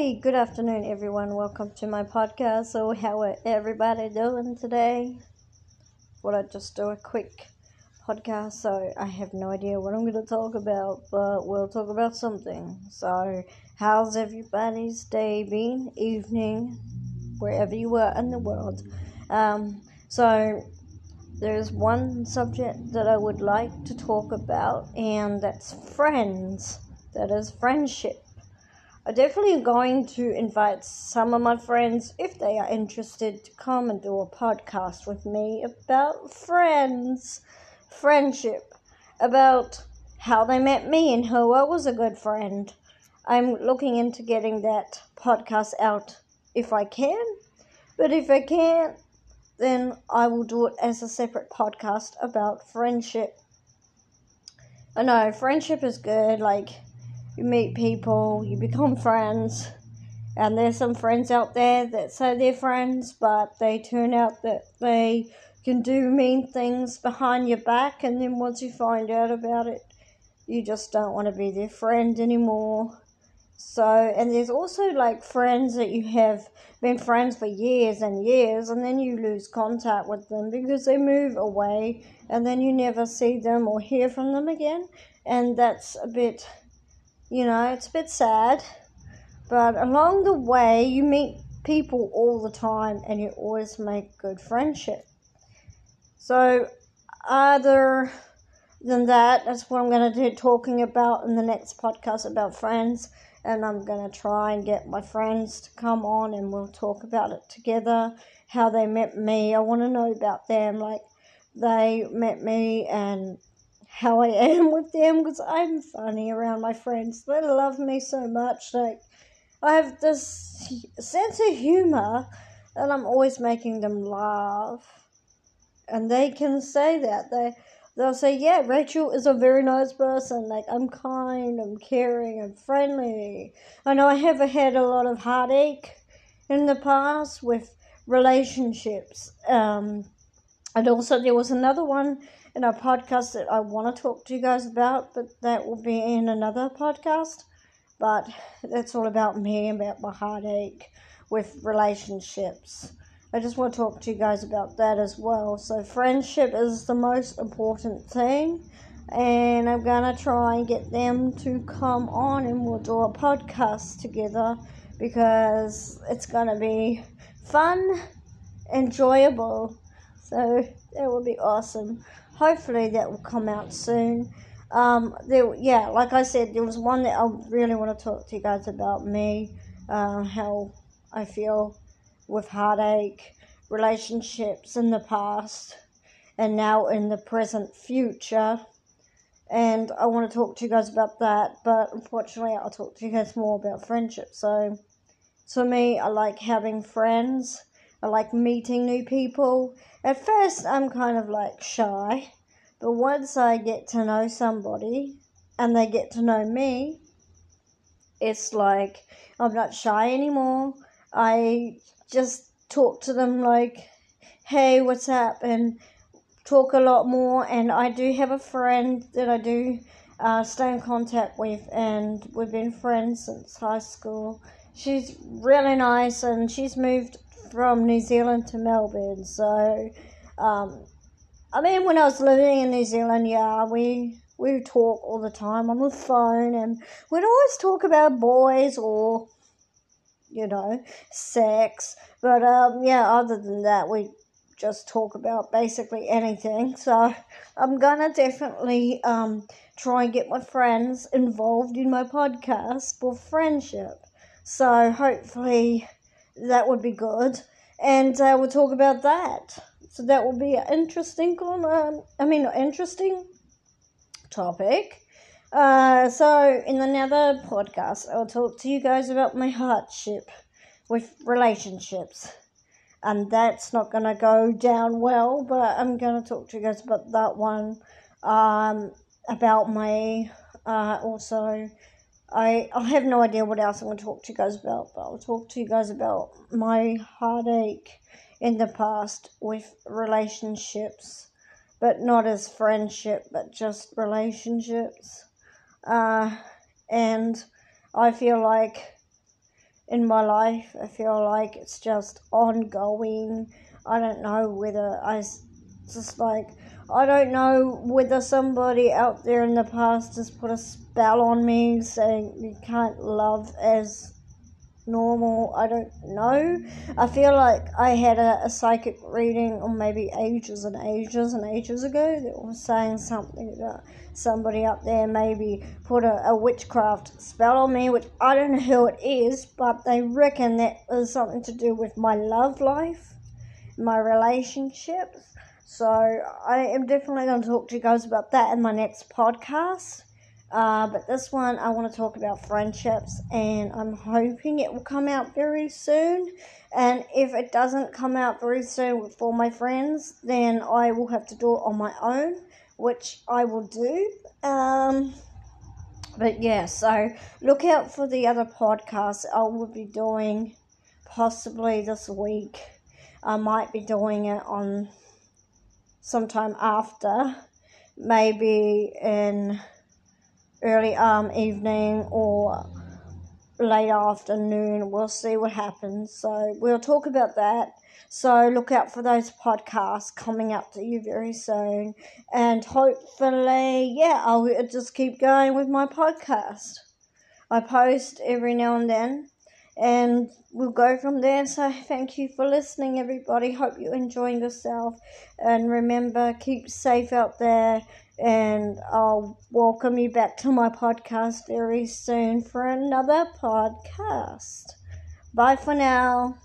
Hey, good afternoon, everyone. Welcome to my podcast. So, how are everybody doing today? Thought I'd just do a quick podcast. So, I have no idea what I'm going to talk about, but we'll talk about something. So, how's everybody's day been? Evening, wherever you are in the world. Um, so, there's one subject that I would like to talk about, and that's friends. That is friendship. I'm definitely going to invite some of my friends, if they are interested, to come and do a podcast with me about friends, friendship, about how they met me and who I was a good friend. I'm looking into getting that podcast out if I can, but if I can't, then I will do it as a separate podcast about friendship. I know friendship is good, like you meet people, you become friends, and there's some friends out there that say they're friends, but they turn out that they can do mean things behind your back, and then once you find out about it, you just don't want to be their friend anymore. So, and there's also like friends that you have been friends for years and years, and then you lose contact with them because they move away, and then you never see them or hear from them again, and that's a bit you know, it's a bit sad, but along the way, you meet people all the time and you always make good friendship. So, other than that, that's what I'm going to do talking about in the next podcast about friends. And I'm going to try and get my friends to come on and we'll talk about it together, how they met me. I want to know about them, like they met me and how I am with them because I'm funny around my friends. They love me so much. Like, I have this sense of humor and I'm always making them laugh. And they can say that. They, they'll say, Yeah, Rachel is a very nice person. Like, I'm kind, I'm caring, I'm friendly. I know I have had a lot of heartache in the past with relationships. Um, and also, there was another one in a podcast that I want to talk to you guys about, but that will be in another podcast. But that's all about me, about my heartache with relationships. I just want to talk to you guys about that as well. So, friendship is the most important thing, and I'm gonna try and get them to come on and we'll do a podcast together because it's gonna be fun, enjoyable. So, that will be awesome hopefully that will come out soon. Um, there, yeah, like I said, there was one that I really want to talk to you guys about me, uh, how I feel with heartache, relationships in the past, and now in the present future. And I want to talk to you guys about that, but unfortunately, I'll talk to you guys more about friendship. So, to me, I like having friends. I like meeting new people. At first, I'm kind of like shy, but once I get to know somebody and they get to know me, it's like I'm not shy anymore. I just talk to them like, hey, what's up? And talk a lot more. And I do have a friend that I do uh, stay in contact with, and we've been friends since high school. She's really nice, and she's moved from New Zealand to Melbourne. So, um, I mean, when I was living in New Zealand, yeah, we we talk all the time on the phone, and we'd always talk about boys or, you know, sex. But um, yeah, other than that, we just talk about basically anything. So I'm gonna definitely um, try and get my friends involved in my podcast for friendship. So hopefully that would be good. And uh, we'll talk about that. So that will be an interesting, um, I mean, interesting topic. Uh, so in another podcast, I'll talk to you guys about my hardship with relationships. And that's not to go down well, but I'm to talk to you guys about that one. Um, about my, uh, also I I have no idea what else I'm going to talk to you guys about, but I'll talk to you guys about my heartache in the past with relationships, but not as friendship, but just relationships. Uh, and I feel like in my life. I feel like it's just ongoing. I don't know whether I just like I don't know whether somebody out there in the past has put a spell on me saying you can't love as normal. I don't know. I feel like I had a, a psychic reading, or maybe ages and ages and ages ago, that was saying something about somebody up there maybe put a, a witchcraft spell on me, which I don't know who it is, but they reckon that is something to do with my love life, my relationships. So I am definitely going to talk to you guys about that in my next podcast. Uh, but this one, I want to talk about friendships, and I'm hoping it will come out very soon. And if it doesn't come out very soon for my friends, then I will have to do it on my own, which I will do. Um, but yeah, so look out for the other podcasts I will be doing possibly this week. I might be doing it on sometime after, maybe in early um, evening or late afternoon. We'll see what happens. So we'll talk about that. So look out for those podcasts coming up to you very soon. And hopefully, yeah, I'll just keep going with my podcast. I post every now and then. And we'll go from there. So thank you for listening, everybody. Hope you're enjoying yourself. And remember, keep safe out there and I'll welcome you back to my podcast very soon for another podcast. Bye for now.